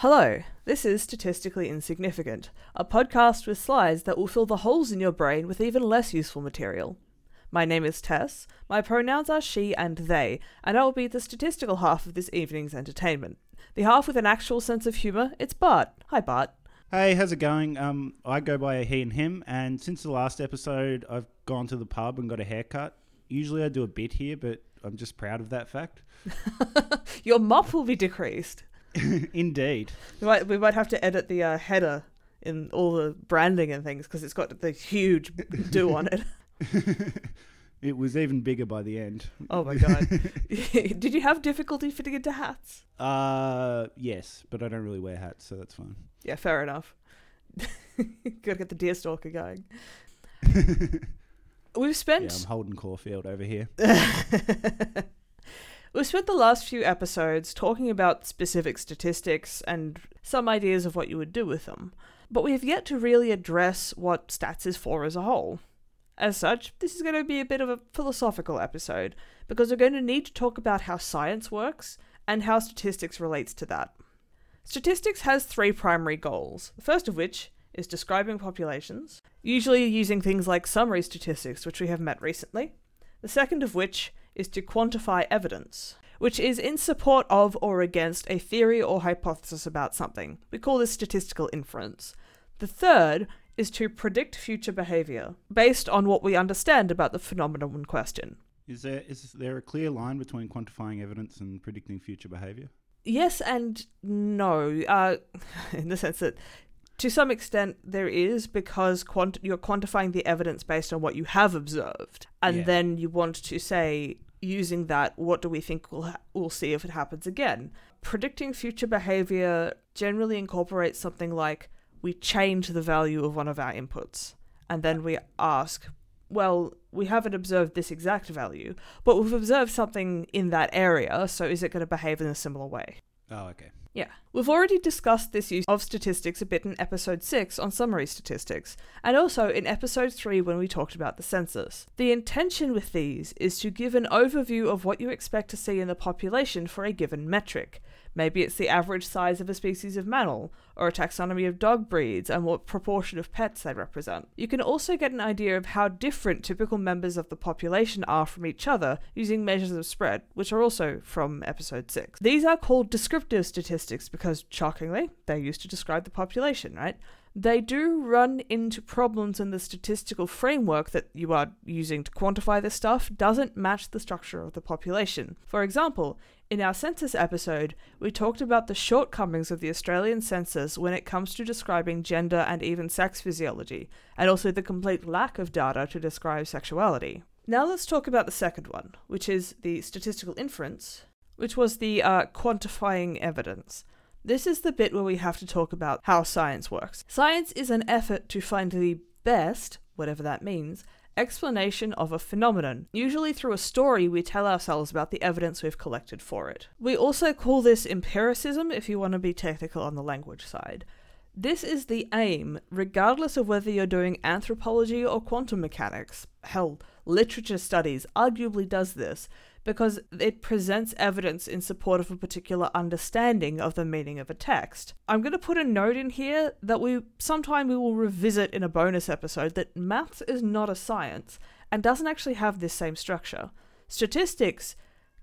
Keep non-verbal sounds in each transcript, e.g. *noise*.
Hello, this is Statistically Insignificant, a podcast with slides that will fill the holes in your brain with even less useful material. My name is Tess, my pronouns are she and they, and I will be the statistical half of this evening's entertainment. The half with an actual sense of humour, it's Bart. Hi, Bart. Hey, how's it going? Um, I go by a he and him, and since the last episode, I've gone to the pub and got a haircut. Usually, I do a bit here, but I'm just proud of that fact. *laughs* Your mop will be decreased. *laughs* Indeed. We might, we might have to edit the uh, header in all the branding and things because it's got the huge do on it. *laughs* *laughs* it was even bigger by the end. Oh my god! Did you have difficulty fitting into hats? Uh, yes, but I don't really wear hats, so that's fine. Yeah, fair enough. Gotta get the deer stalker going. We've spent. Yeah, I'm Holden Caulfield over here. We've spent the last few episodes talking about specific statistics and some ideas of what you would do with them, but we have yet to really address what stats is for as a whole. As such, this is going to be a bit of a philosophical episode, because we're going to need to talk about how science works and how statistics relates to that. Statistics has three primary goals, the first of which is describing populations, usually using things like summary statistics, which we have met recently. The second of which is to quantify evidence, which is in support of or against a theory or hypothesis about something. We call this statistical inference. The third is to predict future behavior based on what we understand about the phenomenon in question. Is there is there a clear line between quantifying evidence and predicting future behavior? Yes and no, uh, *laughs* in the sense that to some extent there is because quant- you're quantifying the evidence based on what you have observed, and Yeah. then you want to say using that what do we think we'll ha- we'll see if it happens again. Predicting future behavior generally incorporates something like we change the value of one of our inputs, and then we ask. Well, we haven't observed this exact value, but we've observed something in that area, so is it going to behave in a similar way? Oh, okay. Yeah. We've already discussed this use of statistics a bit in episode 6 on summary statistics, and also in episode 3 when we talked about the census. The intention with these is to give an overview of what you expect to see in the population for a given metric. Maybe it's the average size of a species of mammal, or a taxonomy of dog breeds and what proportion of pets they represent. You can also get an idea of how different typical members of the population are from each other using measures of spread, which are also from episode 6. These are called descriptive statistics because, shockingly, they're used to describe the population, right? They do run into problems in the statistical framework that you are using to quantify this stuff doesn't match the structure of the population. For example, in our census episode, we talked about the shortcomings of the Australian census when it comes to describing gender and even sex physiology, and also the complete lack of data to describe sexuality. Now let's talk about the second one, which is the statistical inference, which was the uh, quantifying evidence. This is the bit where we have to talk about how science works. Science is an effort to find the best, whatever that means, explanation of a phenomenon, usually through a story we tell ourselves about the evidence we've collected for it. We also call this empiricism if you want to be technical on the language side. This is the aim, regardless of whether you're doing anthropology or quantum mechanics. Hell, literature studies arguably does this because it presents evidence in support of a particular understanding of the meaning of a text. I'm going to put a note in here that we sometime we will revisit in a bonus episode that maths is not a science and doesn't actually have this same structure. Statistics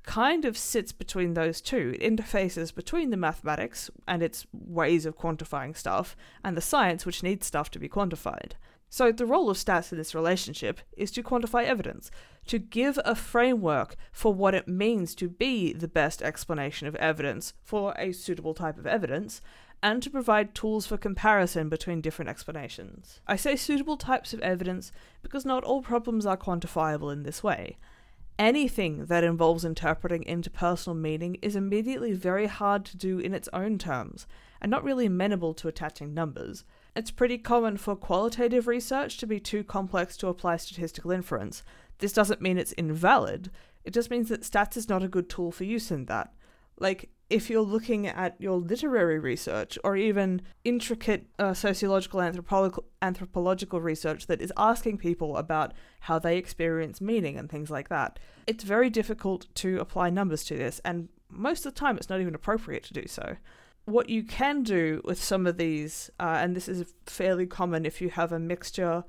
kind of sits between those two. It interfaces between the mathematics and its ways of quantifying stuff and the science which needs stuff to be quantified. So, the role of stats in this relationship is to quantify evidence, to give a framework for what it means to be the best explanation of evidence for a suitable type of evidence, and to provide tools for comparison between different explanations. I say suitable types of evidence because not all problems are quantifiable in this way. Anything that involves interpreting interpersonal meaning is immediately very hard to do in its own terms, and not really amenable to attaching numbers. It's pretty common for qualitative research to be too complex to apply statistical inference. This doesn't mean it's invalid, it just means that stats is not a good tool for use in that. Like, if you're looking at your literary research or even intricate uh, sociological anthropological anthropological research that is asking people about how they experience meaning and things like that, it's very difficult to apply numbers to this, and most of the time it's not even appropriate to do so. what you can do with some of these, uh, and this is fairly common if you have a mixture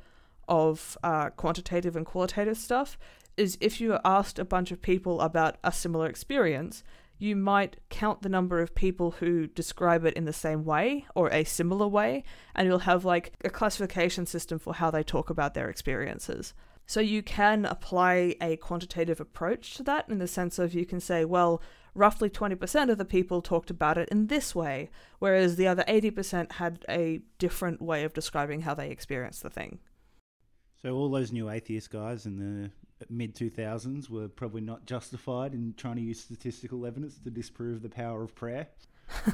of uh, quantitative and qualitative stuff, is if you asked a bunch of people about a similar experience, you might count the number of people who describe it in the same way or a similar way, and you'll have like a classification system for how they talk about their experiences. So you can apply a quantitative approach to that in the sense of you can say, well, roughly 20% of the people talked about it in this way, whereas the other 80% had a different way of describing how they experienced the thing. So all those new atheist guys in the mid 2000s were probably not justified in trying to use statistical evidence to disprove the power of prayer.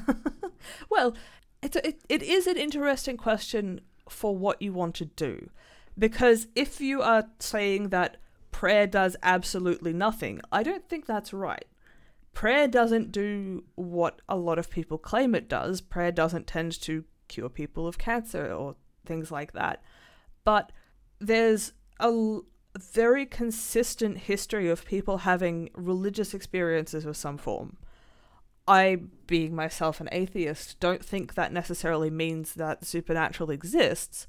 *laughs* well, it's a, it, it is an interesting question for what you want to do. Because if you are saying that prayer does absolutely nothing, I don't think that's right. Prayer doesn't do what a lot of people claim it does. Prayer doesn't tend to cure people of cancer or things like that. But there's a very consistent history of people having religious experiences of some form. I, being myself an atheist, don't think that necessarily means that the supernatural exists,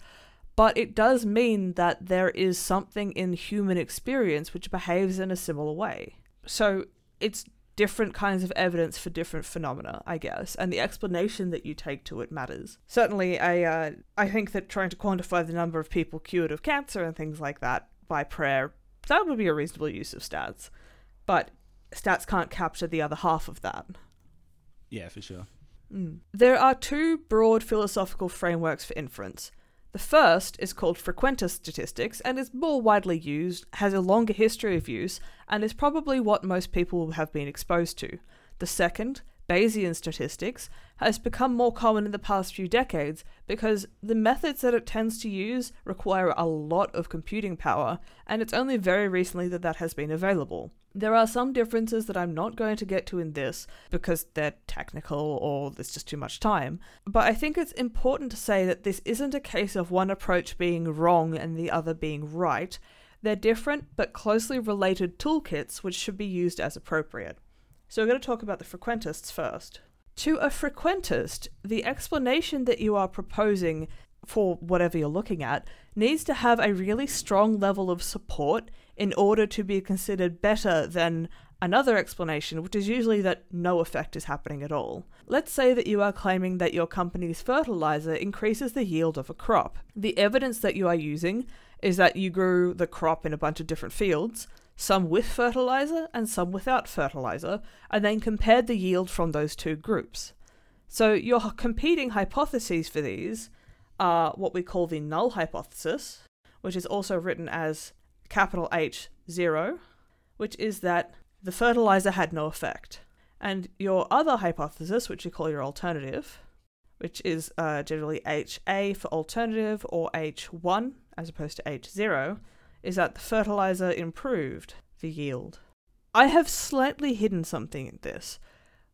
but it does mean that there is something in human experience which behaves in a similar way. So it's different kinds of evidence for different phenomena, I guess, and the explanation that you take to it matters. Certainly, I uh, I think that trying to quantify the number of people cured of cancer and things like that by prayer that would be a reasonable use of stats, but stats can't capture the other half of that. Yeah, for sure. Mm. There are two broad philosophical frameworks for inference. The first is called frequentist statistics and is more widely used, has a longer history of use, and is probably what most people have been exposed to. The second, Bayesian statistics, has become more common in the past few decades because the methods that it tends to use require a lot of computing power, and it's only very recently that that has been available. There are some differences that I'm not going to get to in this because they're technical or there's just too much time. But I think it's important to say that this isn't a case of one approach being wrong and the other being right. They're different but closely related toolkits which should be used as appropriate. So we're going to talk about the frequentists first. To a frequentist, the explanation that you are proposing for whatever you're looking at needs to have a really strong level of support in order to be considered better than another explanation, which is usually that no effect is happening at all. Let's say that you are claiming that your company's fertilizer increases the yield of a crop. The evidence that you are using is that you grew the crop in a bunch of different fields, some with fertilizer and some without fertilizer, and then compared the yield from those two groups. So your competing hypotheses for these are what we call the null hypothesis, which is also written as capital H zero, which is that the fertilizer had no effect. And your other hypothesis, which you call your alternative, which is uh, generally HA for alternative or H1 as opposed to H0, is that the fertilizer improved the yield. I have slightly hidden something in this,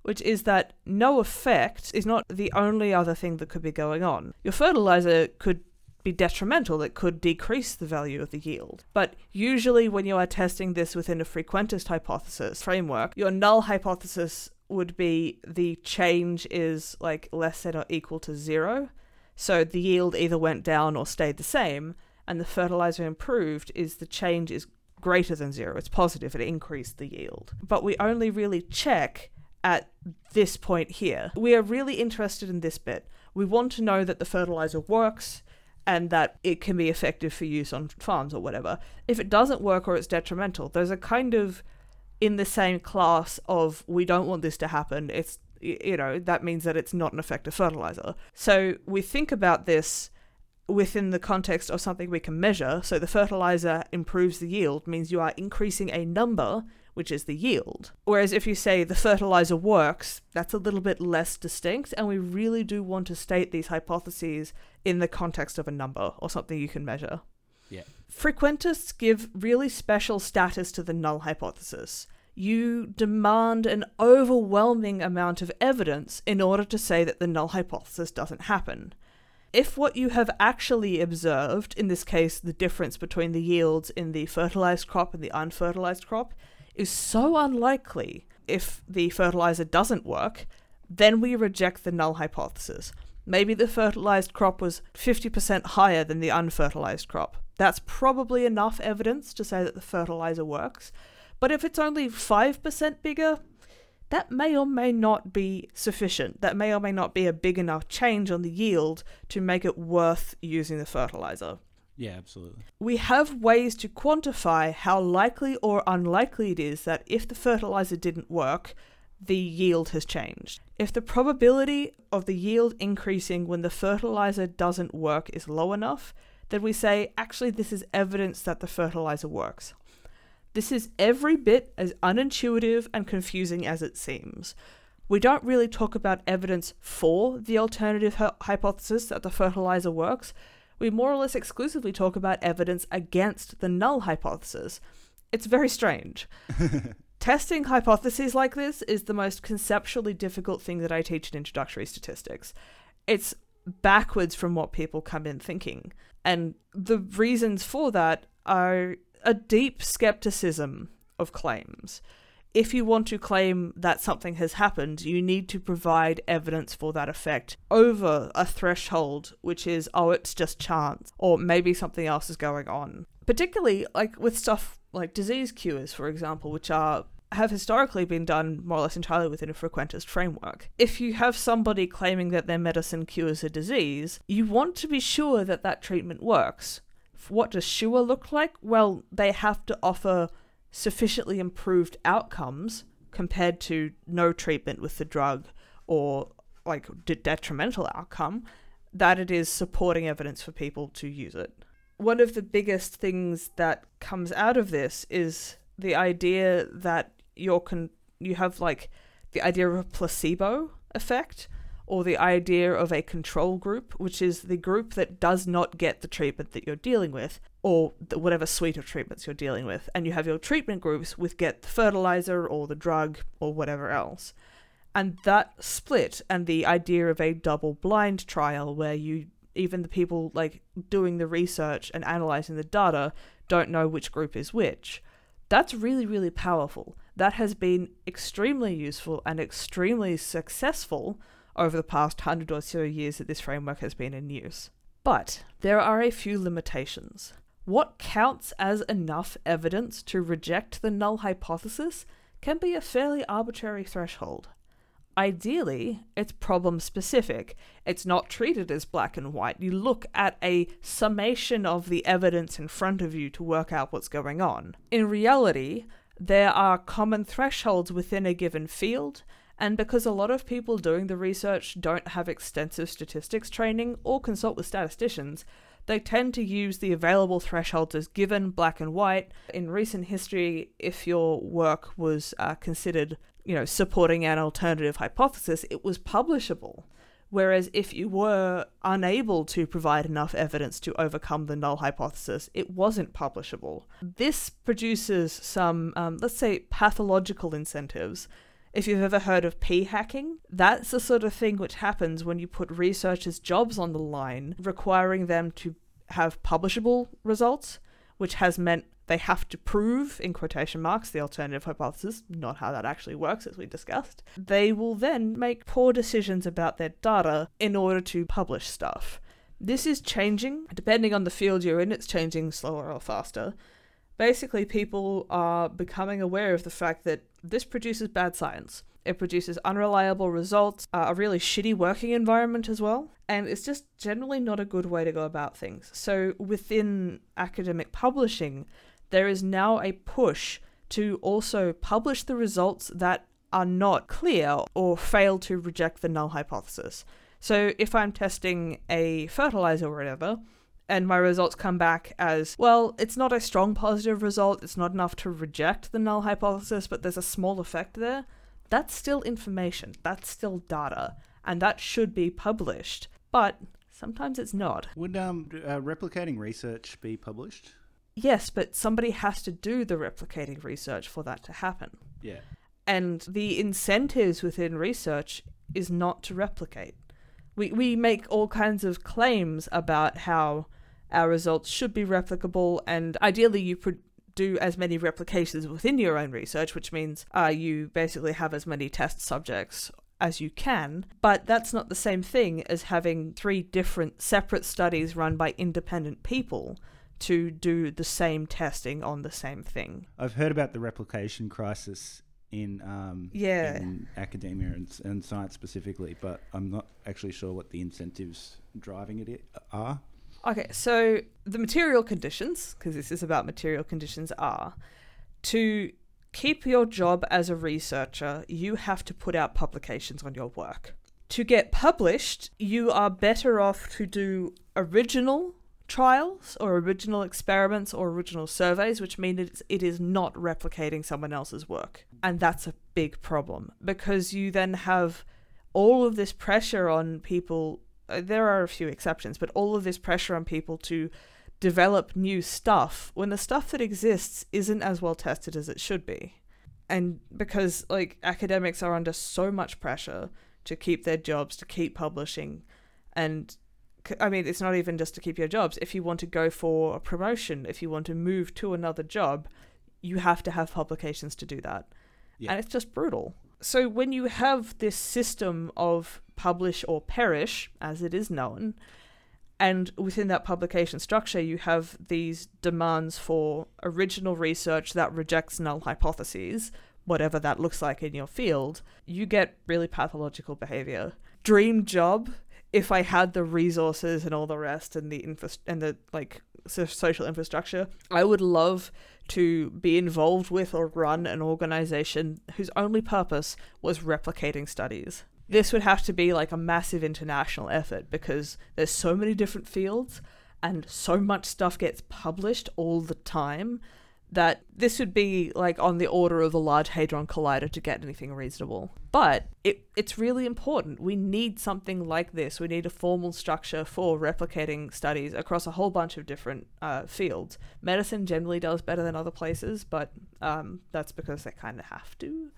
which is that no effect is not the only other thing that could be going on. Your fertilizer could be detrimental, it could decrease the value of the yield. But usually, when you are testing this within a frequentist hypothesis framework, your null hypothesis would be the change is like less than or equal to zero. So the yield either went down or stayed the same, and the fertilizer improved is the change is greater than zero. It's positive, it increased the yield. But we only really check at this point here. We are really interested in this bit. We want to know that the fertilizer works and that it can be effective for use on farms or whatever. If it doesn't work or it's detrimental, those are kind of in the same class of we don't want this to happen. It's you know, that means that it's not an effective fertilizer. So we think about this within the context of something we can measure. So the fertilizer improves the yield means you are increasing a number which is the yield. Whereas if you say the fertilizer works, that's a little bit less distinct, and we really do want to state these hypotheses in the context of a number or something you can measure. Yeah. Frequentists give really special status to the null hypothesis. You demand an overwhelming amount of evidence in order to say that the null hypothesis doesn't happen. If what you have actually observed, in this case the difference between the yields in the fertilized crop and the unfertilized crop, is so unlikely if the fertilizer doesn't work, then we reject the null hypothesis. Maybe the fertilized crop was 50% higher than the unfertilized crop. That's probably enough evidence to say that the fertilizer works. But if it's only 5% bigger, that may or may not be sufficient. That may or may not be a big enough change on the yield to make it worth using the fertilizer. Yeah, absolutely. We have ways to quantify how likely or unlikely it is that if the fertilizer didn't work, the yield has changed. If the probability of the yield increasing when the fertilizer doesn't work is low enough, then we say, actually, this is evidence that the fertilizer works. This is every bit as unintuitive and confusing as it seems. We don't really talk about evidence for the alternative hypothesis that the fertilizer works. We more or less exclusively talk about evidence against the null hypothesis. It's very strange. *laughs* Testing hypotheses like this is the most conceptually difficult thing that I teach in introductory statistics. It's backwards from what people come in thinking. And the reasons for that are a deep skepticism of claims. If you want to claim that something has happened, you need to provide evidence for that effect over a threshold, which is, oh, it's just chance, or maybe something else is going on. Particularly, like with stuff like disease cures, for example, which are have historically been done more or less entirely within a frequentist framework. If you have somebody claiming that their medicine cures a disease, you want to be sure that that treatment works. What does sure look like? Well, they have to offer sufficiently improved outcomes compared to no treatment with the drug or like detrimental outcome that it is supporting evidence for people to use it. One of the biggest things that comes out of this is the idea that you're con- you have like the idea of a placebo effect or the idea of a control group, which is the group that does not get the treatment that you're dealing with, or whatever suite of treatments you're dealing with. And you have your treatment groups with get the fertilizer or the drug or whatever else. And that split and the idea of a double blind trial where you even the people like doing the research and analyzing the data don't know which group is which. That's really, really powerful. That has been extremely useful and extremely successful over the past hundred or so years that this framework has been in use. But there are a few limitations. What counts as enough evidence to reject the null hypothesis can be a fairly arbitrary threshold. Ideally, it's problem specific. It's not treated as black and white. You look at a summation of the evidence in front of you to work out what's going on. In reality, there are common thresholds within a given field, and because a lot of people doing the research don't have extensive statistics training or consult with statisticians, they tend to use the available thresholds as given black and white. In recent history, if your work was uh, considered, you know, supporting an alternative hypothesis, it was publishable. Whereas if you were unable to provide enough evidence to overcome the null hypothesis, it wasn't publishable. This produces some, um, let's say, pathological incentives if you've ever heard of p hacking, that's the sort of thing which happens when you put researchers' jobs on the line, requiring them to have publishable results, which has meant they have to prove, in quotation marks, the alternative hypothesis, not how that actually works, as we discussed. They will then make poor decisions about their data in order to publish stuff. This is changing. Depending on the field you're in, it's changing slower or faster. Basically, people are becoming aware of the fact that this produces bad science. It produces unreliable results, uh, a really shitty working environment as well, and it's just generally not a good way to go about things. So, within academic publishing, there is now a push to also publish the results that are not clear or fail to reject the null hypothesis. So, if I'm testing a fertilizer or whatever, and my results come back as well, it's not a strong positive result, it's not enough to reject the null hypothesis, but there's a small effect there. That's still information, that's still data, and that should be published. But sometimes it's not. Would um, uh, replicating research be published? Yes, but somebody has to do the replicating research for that to happen. Yeah. And the incentives within research is not to replicate. We, we make all kinds of claims about how our results should be replicable, and ideally, you pro- do as many replications within your own research, which means uh, you basically have as many test subjects as you can, but that's not the same thing as having three different separate studies run by independent people to do the same testing on the same thing. I've heard about the replication crisis in um, Yeah. in academia and, and science specifically, but I'm not actually sure what the incentives driving it are. Okay, so the material conditions, because this is about material conditions, are to keep your job as a researcher, you have to put out publications on your work. To get published, you are better off to do original trials or original experiments or original surveys, which means it's, it is not replicating someone else's work. And that's a big problem because you then have all of this pressure on people. Uh, There are a few exceptions, but all of this pressure on people to develop new stuff when the stuff that exists isn't as well tested as it should be. And because like academics are under so much pressure to keep their jobs, to keep publishing, and I mean, it's not even just to keep your jobs. If you want to go for a promotion, if you want to move to another job, you have to have publications to do that. Yeah. And it's just brutal. So when you have this system of publish or perish, as it is known, and within that publication structure, you have these demands for original research that rejects null hypotheses, whatever that looks like in your field, you get really pathological behavior. Dream job if I had the resources and all the rest and the infra- and the like so- social infrastructure, I would love to be involved with or run an organization whose only purpose was replicating studies. This would have to be like a massive international effort because there's so many different fields and so much stuff gets published all the time that this would be like on the order of a large hadron collider to get anything reasonable. But it, it's really important. We need something like this. We need a formal structure for replicating studies across a whole bunch of different uh, fields. Medicine generally does better than other places, but um, that's because they kind of have to.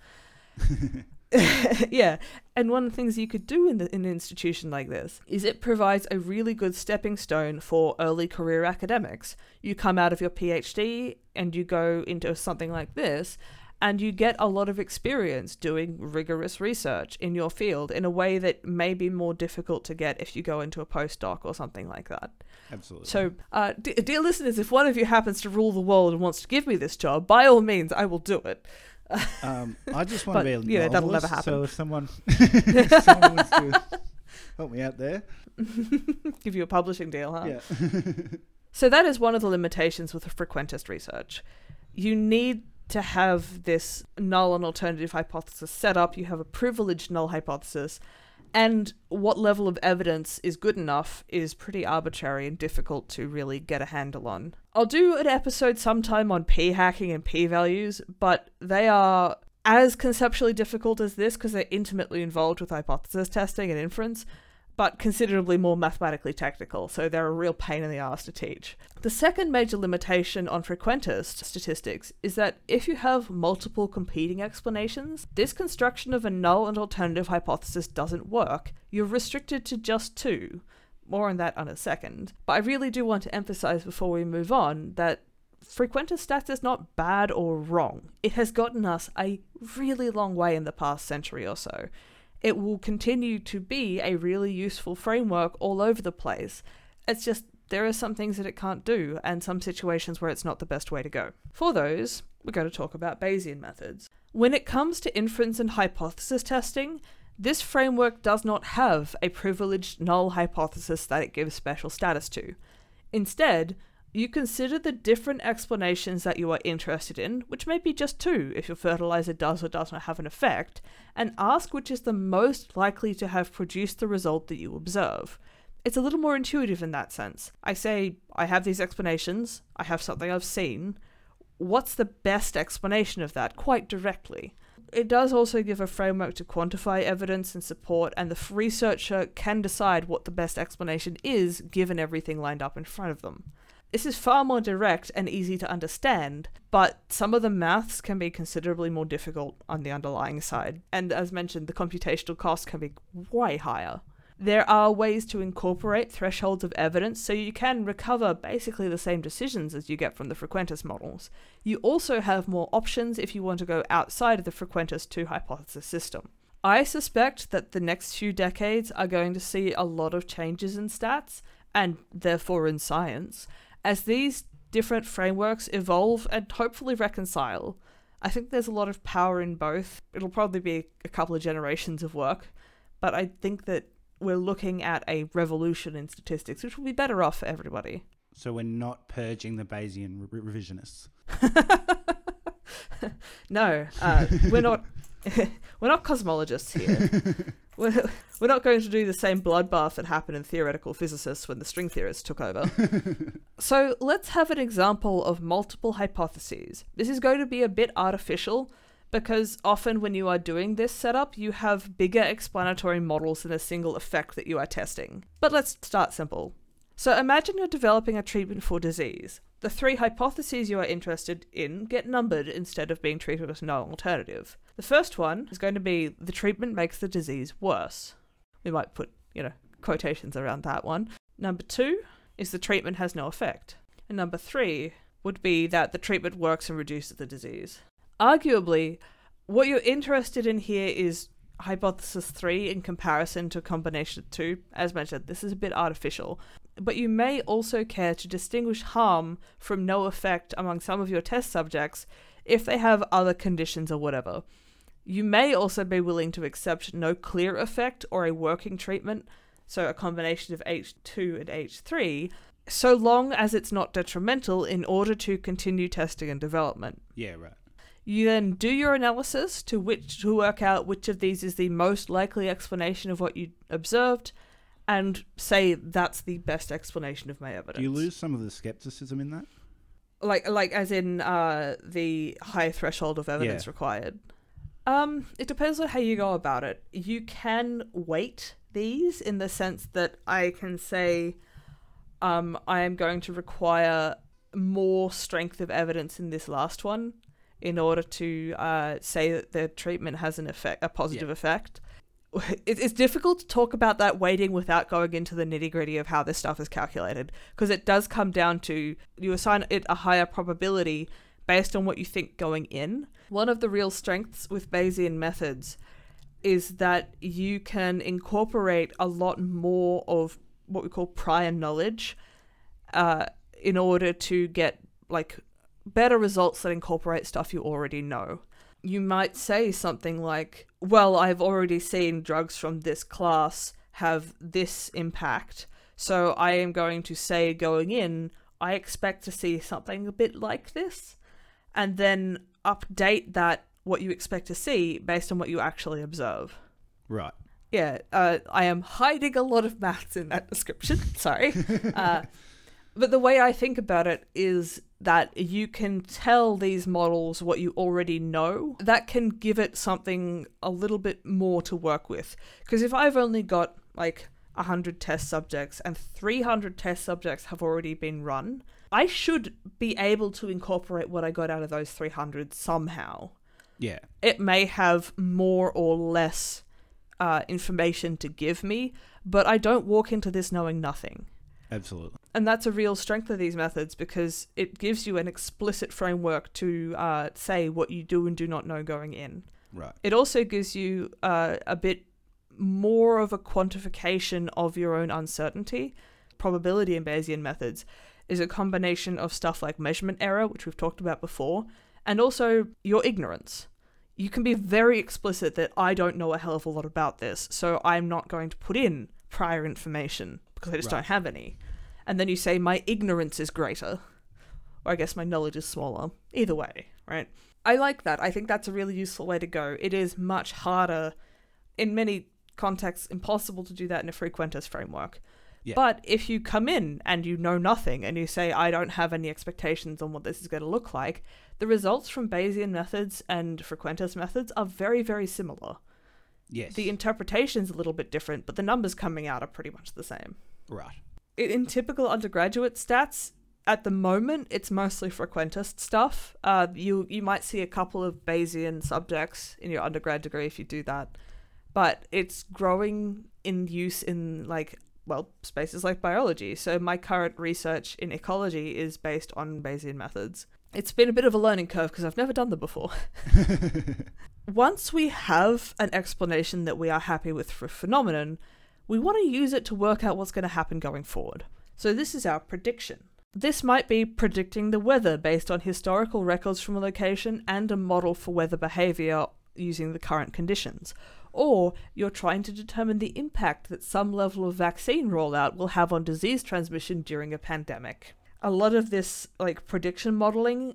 *laughs* *laughs* yeah, and one of the things you could do in, the, in an institution like this is it provides a really good stepping stone for early career academics. You come out of your PhD and you go into something like this, and you get a lot of experience doing rigorous research in your field in a way that may be more difficult to get if you go into a postdoc or something like that. Absolutely. So, uh, d- dear listeners, if one of you happens to rule the world and wants to give me this job, by all means, I will do it. Um, I just want to be a you know, that'll never novelist, So if someone, *laughs* if someone wants to help me out there, *laughs* give you a publishing deal, huh? yeah. *laughs* So that is one of the limitations with frequentist research. You need to have this null and alternative hypothesis set up. You have a privileged null hypothesis. And what level of evidence is good enough is pretty arbitrary and difficult to really get a handle on. I'll do an episode sometime on p hacking and p values, but they are as conceptually difficult as this because they're intimately involved with hypothesis testing and inference, but considerably more mathematically technical, so they're a real pain in the ass to teach. The second major limitation on frequentist statistics is that if you have multiple competing explanations, this construction of a null and alternative hypothesis doesn't work. You're restricted to just two. More on that on a second. But I really do want to emphasize before we move on that frequentist stats is not bad or wrong. It has gotten us a really long way in the past century or so it will continue to be a really useful framework all over the place. It's just there are some things that it can't do, and some situations where it's not the best way to go. For those, we're going to talk about Bayesian methods. When it comes to inference and hypothesis testing, this framework does not have a privileged null hypothesis that it gives special status to. Instead, you consider the different explanations that you are interested in, which may be just two if your fertilizer does or does not have an effect, and ask which is the most likely to have produced the result that you observe. It's a little more intuitive in that sense. I say, I have these explanations, I have something I've seen. What's the best explanation of that, quite directly? It does also give a framework to quantify evidence and support, and the researcher can decide what the best explanation is given everything lined up in front of them. This is far more direct and easy to understand, but some of the maths can be considerably more difficult on the underlying side. And as mentioned, the computational costs can be way higher. There are ways to incorporate thresholds of evidence so you can recover basically the same decisions as you get from the frequentist models. You also have more options if you want to go outside of the frequentist 2 hypothesis system. I suspect that the next few decades are going to see a lot of changes in stats, and therefore in science, as these different frameworks evolve and hopefully reconcile. I think there's a lot of power in both. It'll probably be a couple of generations of work, but I think that we're looking at a revolution in statistics, which will be better off for everybody. So we're not purging the Bayesian re- revisionists. *laughs* no, uh, we're not. *laughs* we're not cosmologists here. *laughs* we're, we're not going to do the same bloodbath that happened in theoretical physicists when the string theorists took over. *laughs* so let's have an example of multiple hypotheses. This is going to be a bit artificial because often when you are doing this setup, you have bigger explanatory models than a single effect that you are testing. But let's start simple. So imagine you're developing a treatment for disease. The three hypotheses you are interested in get numbered instead of being treated as no alternative. The first one is going to be the treatment makes the disease worse. We might put, you know, quotations around that one. Number two is the treatment has no effect. And number three would be that the treatment works and reduces the disease. Arguably, what you're interested in here is hypothesis three in comparison to combination two. As mentioned, this is a bit artificial but you may also care to distinguish harm from no effect among some of your test subjects if they have other conditions or whatever. You may also be willing to accept no clear effect or a working treatment, so a combination of H2 and H3, so long as it's not detrimental in order to continue testing and development. Yeah, right. You then do your analysis to which to work out which of these is the most likely explanation of what you observed, and say that's the best explanation of my evidence. Do you lose some of the skepticism in that? Like, like as in uh, the high threshold of evidence Yeah. required. Um, it depends on how you go about it. You can weight these in the sense that I can say, um, I am going to require more strength of evidence in this last one in order to uh, say that the treatment has an effect, a positive effect. It- It's difficult to talk about that weighting without going into the nitty gritty of how this stuff is calculated because it does come down to you assign it a higher probability based on what you think going in. One of the real strengths with Bayesian methods is that you can incorporate a lot more of what we call prior knowledge uh, in order to get like better results that incorporate stuff you already know. You might say something like, Well, I've already seen drugs from this class have this impact, so I am going to say going in, I expect to see something a bit like this, and then update that what you expect to see based on what you actually observe. Right. Yeah, uh, I am hiding a lot of maths in that description. *laughs* Sorry. uh, but the way I think about it is that you can tell these models what you already know. That can give it something a little bit more to work with. Because if I've only got like 100 test subjects and 300 test subjects have already been run, I should be able to incorporate what I got out of those 300 somehow Yeah. it may have more or less uh, information to give me, but I don't walk into this knowing nothing. Absolutely. And that's a real strength of these methods because it gives you an explicit framework to uh, say what you do and do not know going in. Right. It also gives you uh, a bit more of a quantification of your own uncertainty. Probability in Bayesian methods is a combination of stuff like measurement error, which we've talked about before, and also your ignorance. You can be very explicit that I don't know a hell of a lot about this, so I'm not going to put in prior information because I just Right. don't have any. And then you say my ignorance is greater, or I guess my knowledge is smaller. Either way, right? I like that. I think that's a really useful way to go. It is much harder, in many contexts, impossible to do that in a frequentist framework. Yeah. But if you come in and you know nothing and you say, I don't have any expectations on what this is going to look like, the results from Bayesian methods and frequentist methods are very, very similar. Yes. The interpretation's a little bit different, but the numbers coming out are pretty much the same. Right. In, typical undergraduate stats, at the moment, it's mostly frequentist stuff. Uh, you you might see a couple of Bayesian subjects in your undergrad degree if you do that, but it's growing in use in like well spaces like biology. So my current research in ecology is based on Bayesian methods. It's been a bit of a learning curve because I've never done them before. *laughs* *laughs* once we have an explanation that we are happy with for a phenomenon, we want to use it to work out what's going to happen going forward. So this is our prediction. This might be predicting the weather based on historical records from a location and a model for weather behavior using the current conditions. Or you're trying to determine the impact that some level of vaccine rollout will have on disease transmission during a pandemic. A lot of this like prediction modeling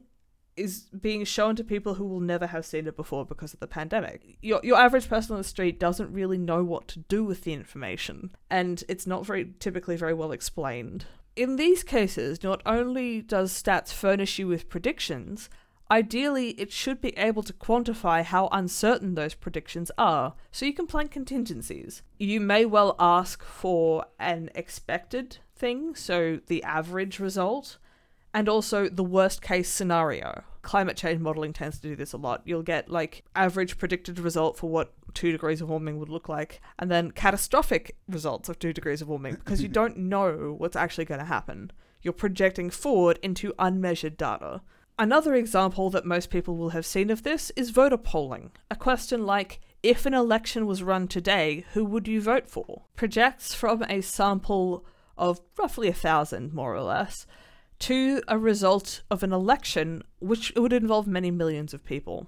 is being shown to people who will never have seen it before because of the pandemic. Your your average person on the street doesn't really know what to do with the information, and it's not very typically very well explained. In these cases, not only does stats furnish you with predictions, ideally it should be able to quantify how uncertain those predictions are, so you can plan contingencies. You may well ask for an expected thing, so the average result, and also the worst case scenario. Climate change modeling tends to do this a lot. You'll get like average predicted result for what two degrees of warming would look like, and then catastrophic results of two degrees of warming because you *laughs* don't know what's actually going to happen. You're projecting forward into unmeasured data. Another example that most people will have seen of this is voter polling. A question like, if an election was run today, who would you vote for? Projects from a sample of roughly a thousand, more or less, to a result of an election which would involve many millions of people.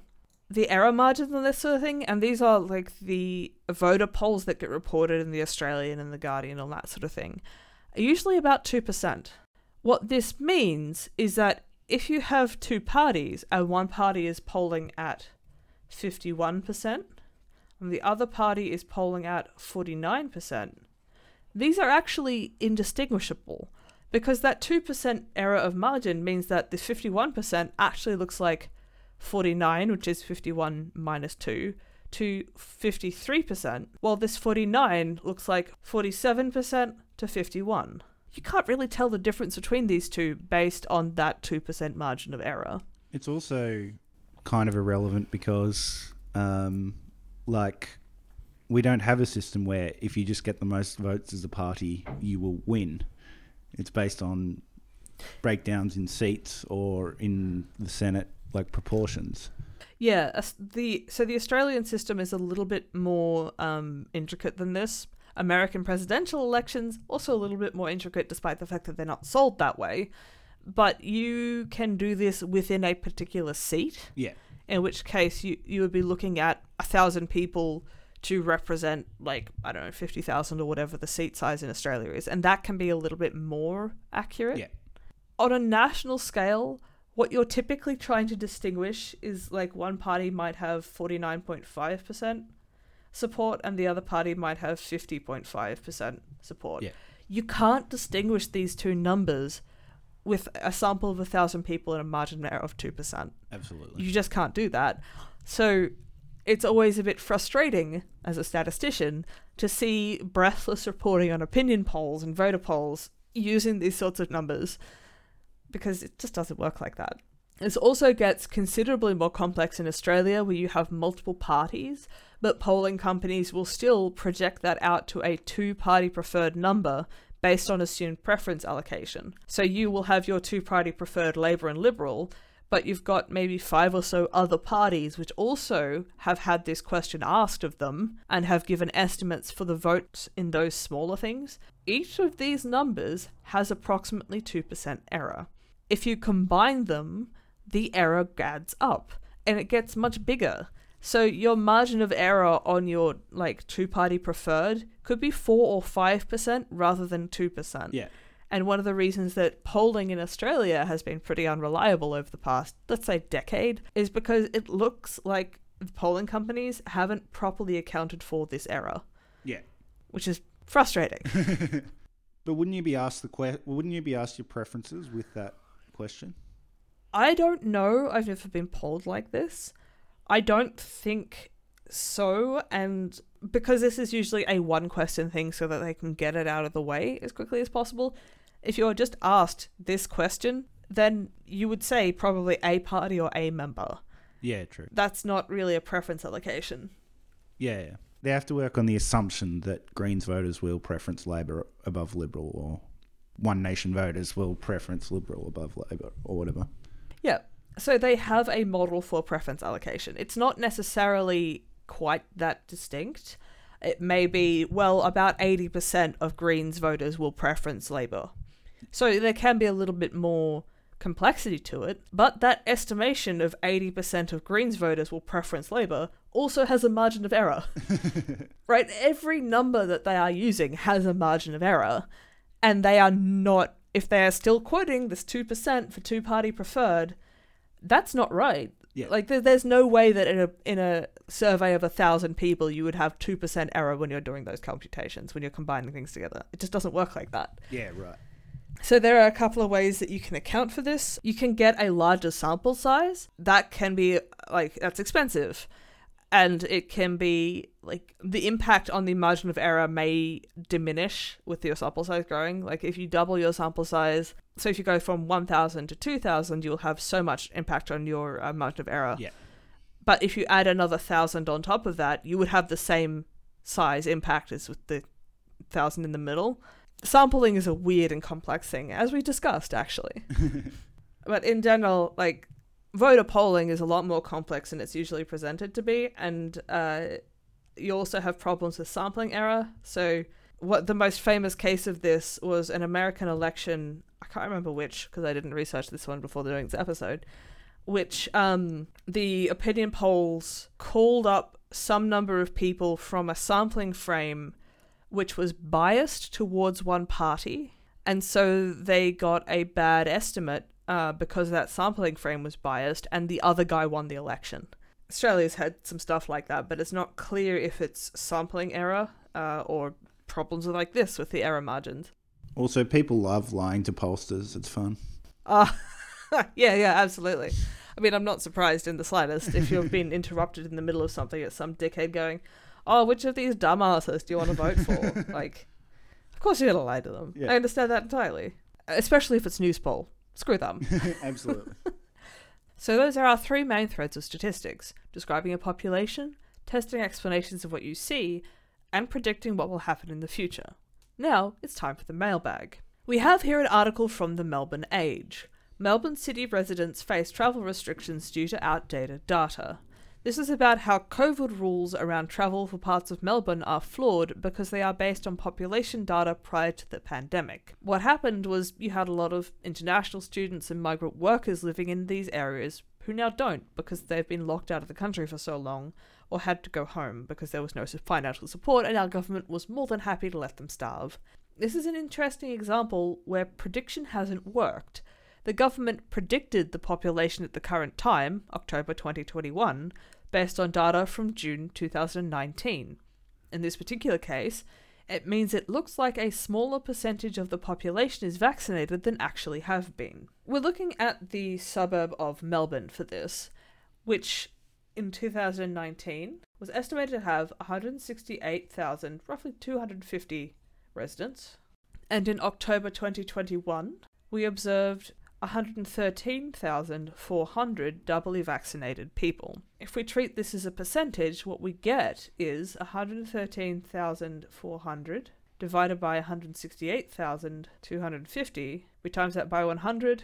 The error margins on this sort of thing, and these are like the voter polls that get reported in the Australian and the Guardian and that sort of thing, are usually about 2%. What this means is that if you have two parties and one party is polling at 51% and the other party is polling at 49%, these are actually indistinguishable because that 2% error of margin means that the 51% actually looks like 49, which is 51 minus 2, to 53%, while this 49 looks like 47% to 51. You can't really tell the difference between these two based on that 2% margin of error. It's also kind of irrelevant because, um, like, we don't have a system where if you just get the most votes as a party, you will win. It's based on breakdowns in seats or in the Senate, like proportions. Yeah, the so the Australian system is a little bit more um, intricate than this. American presidential elections also a little bit more intricate, despite the fact that they're not sold that way. But you can do this within a particular seat. Yeah. In which case, you you would be looking at a thousand people to represent like I don't know fifty thousand or whatever the seat size in Australia is, and that can be a little bit more accurate. Yeah. On a national scale, what you're typically trying to distinguish is like one party might have forty nine point five percent support, and the other party might have fifty point five percent support. Yeah. You can't distinguish these two numbers with a sample of a thousand people and a margin error of two percent. Absolutely. You just can't do that. So it's always a bit frustrating as a statistician to see breathless reporting on opinion polls and voter polls using these sorts of numbers because it just doesn't work like that. This also gets considerably more complex in Australia where you have multiple parties, but polling companies will still project that out to a two party preferred number based on assumed preference allocation. So you will have your two party preferred Labor and Liberal, but you've got maybe five or so other parties which also have had this question asked of them and have given estimates for the votes in those smaller things. Each of these numbers has approximately 2% error. If you combine them, the error adds up and it gets much bigger. So your margin of error on your like two party preferred could be 4 or 5% rather than 2%. Yeah. And one of the reasons that polling in Australia has been pretty unreliable over the past, let's say, decade, is because it looks like the polling companies haven't properly accounted for this error, Yeah. which is frustrating. *laughs* But wouldn't you be asked the que- Wouldn't you be asked your preferences with that question? I don't know. I've never been polled like this. I don't think so. And because this is usually a one question thing so that they can get it out of the way as quickly as possible, if you're just asked this question, then you would say probably a party or a member. Yeah, true. That's not really a preference allocation. Yeah, yeah. They have to work on the assumption that Greens voters will preference Labor above Liberal, or One Nation voters will preference Liberal above Labor, or whatever. Yeah. So they have a model for preference allocation. It's not necessarily quite that distinct. It may be, well, about 80% of Greens voters will preference Labor. So there can be a little bit more complexity to it, but that estimation of 80% of Greens voters will preference Labor also has a margin of error. *laughs* right? Every number that they are using has a margin of error, and they are not, if they are still quoting this 2% for two party preferred, that's not right. Yeah. Like there, there's no way that in a in a survey of a thousand people you would have two percent error when you're doing those computations when you're combining things together. It just doesn't work like that. Yeah, right. So there are a couple of ways that you can account for this. You can get a larger sample size. That can be like that's expensive. And it can be like the impact on the margin of error may diminish with your sample size growing. Like if you double your sample size, so if you go from 1000 to 2000, you'll have so much impact on your uh, margin of error. Yeah. But if you add another 1000 on top of that, you would have the same size impact as with the 1000 in the middle sampling is a weird and complex thing, as we discussed actually. *laughs* but in general, like voter polling is a lot more complex than it's usually presented to be, and uh, you also have problems with sampling error. So, what the most famous case of this was an American election. I can't remember which because I didn't research this one before doing this episode. Which um, the opinion polls called up some number of people from a sampling frame which was biased towards one party. And so they got a bad estimate uh, because that sampling frame was biased and the other guy won the election. Australia's had some stuff like that, but it's not clear if it's sampling error uh, or problems like this with the error margins. Also, people love lying to pollsters. It's fun. Uh, *laughs* yeah, yeah, absolutely. I mean, I'm not surprised in the slightest if you've been *laughs* interrupted in the middle of something at some dickhead going, oh, which of these dumbasses do you want to vote for? *laughs* like, of course you're going to lie to them. Yeah. I understand that entirely. Especially if it's Newspoll. Screw them. *laughs* Absolutely. *laughs* So those are our three main threads of statistics, describing a population, testing explanations of what you see, and predicting what will happen in the future. Now, it's time for the mailbag. We have here an article from the Melbourne Age. Melbourne city residents face travel restrictions due to outdated data. This is about how COVID rules around travel for parts of Melbourne are flawed because they are based on population data prior to the pandemic. What happened was you had a lot of international students and migrant workers living in these areas who now don't because they've been locked out of the country for so long or had to go home because there was no financial support and our government was more than happy to let them starve. This is an interesting example where prediction hasn't worked. The government predicted the population at the current time, October 2021, based on data from June 2019. In this particular case, it means it looks like a smaller percentage of the population is vaccinated than actually have been. We're looking at the suburb of Melbourne for this, which in 2019 was estimated to have 168,000, roughly 250 residents. And in October 2021, we observed 113,400 doubly vaccinated people. If we treat this as a percentage, what we get is 113,400 divided by 168,250. We times that by 100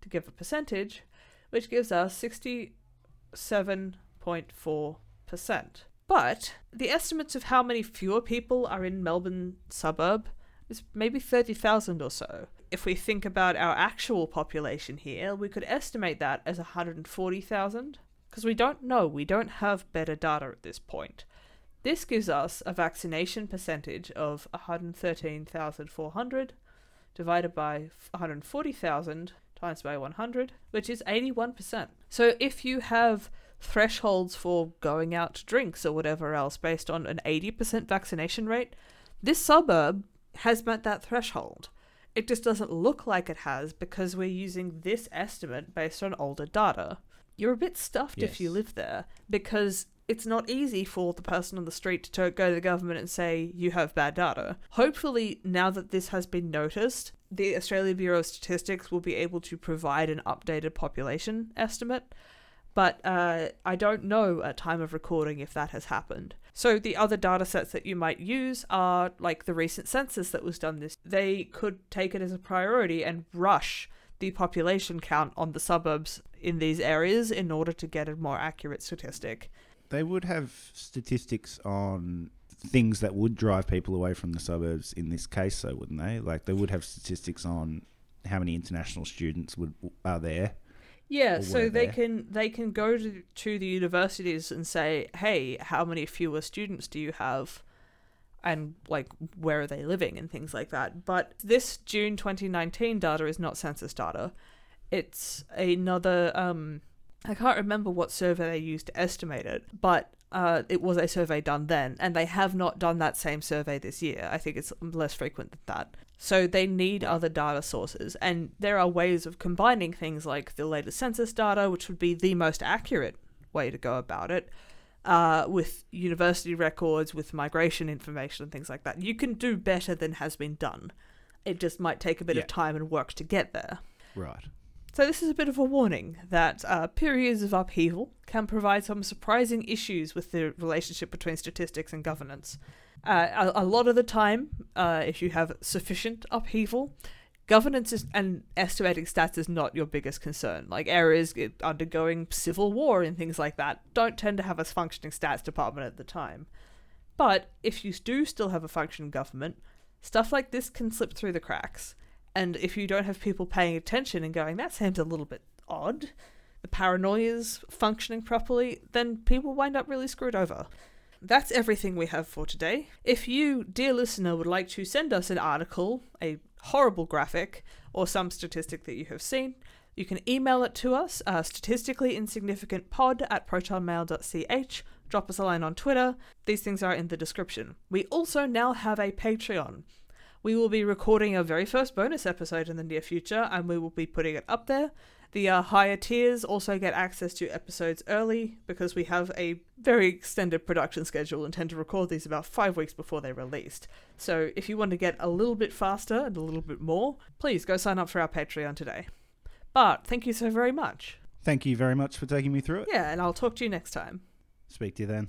to give a percentage, which gives us 67.4%. But the estimates of how many fewer people are in Melbourne suburb is maybe 30,000 or so if we think about our actual population here, we could estimate that as 140,000 because we don't know, we don't have better data at this point. This gives us a vaccination percentage of 113,400 divided by 140,000 times by 100, which is 81%. So if you have thresholds for going out to drinks or whatever else based on an 80% vaccination rate, this suburb has met that threshold. It just doesn't look like it has because we're using this estimate based on older data. You're a bit stuffed if you live there because it's not easy for the person on the street to go to the government and say you have bad data. Hopefully, now that this has been noticed, the Australian Bureau of Statistics will be able to provide an updated population estimate. But uh, I don't know at time of recording if that has happened. So the other data sets that you might use are like the recent census that was done this. They could take it as a priority and rush the population count on the suburbs in these areas in order to get a more accurate statistic. They would have statistics on things that would drive people away from the suburbs in this case, so wouldn't they? Like they would have statistics on how many international students would are there. Yeah, so they there. can they can go to to the universities and say, "Hey, how many fewer students do you have?" and like where are they living and things like that. But this June 2019 data is not census data. It's another um I can't remember what survey they used to estimate it, but uh, it was a survey done then, and they have not done that same survey this year. I think it's less frequent than that. So they need other data sources, and there are ways of combining things like the latest census data, which would be the most accurate way to go about it, uh, with university records, with migration information, and things like that. You can do better than has been done. It just might take a bit Yeah. of time and work to get there. Right. So, this is a bit of a warning that uh, periods of upheaval can provide some surprising issues with the relationship between statistics and governance. Uh, a, a lot of the time, uh, if you have sufficient upheaval, governance is, and estimating stats is not your biggest concern. Like areas undergoing civil war and things like that don't tend to have a functioning stats department at the time. But if you do still have a functioning government, stuff like this can slip through the cracks. And if you don't have people paying attention and going, that seems a little bit odd, the paranoia's functioning properly, then people wind up really screwed over. That's everything we have for today. If you, dear listener, would like to send us an article, a horrible graphic, or some statistic that you have seen, you can email it to us, uh, statistically insignificant pod at protonmail.ch. Drop us a line on Twitter. These things are in the description. We also now have a Patreon. We will be recording our very first bonus episode in the near future, and we will be putting it up there. The uh, higher tiers also get access to episodes early because we have a very extended production schedule and tend to record these about five weeks before they're released. So if you want to get a little bit faster and a little bit more, please go sign up for our Patreon today. But thank you so very much. Thank you very much for taking me through it. Yeah, and I'll talk to you next time. Speak to you then.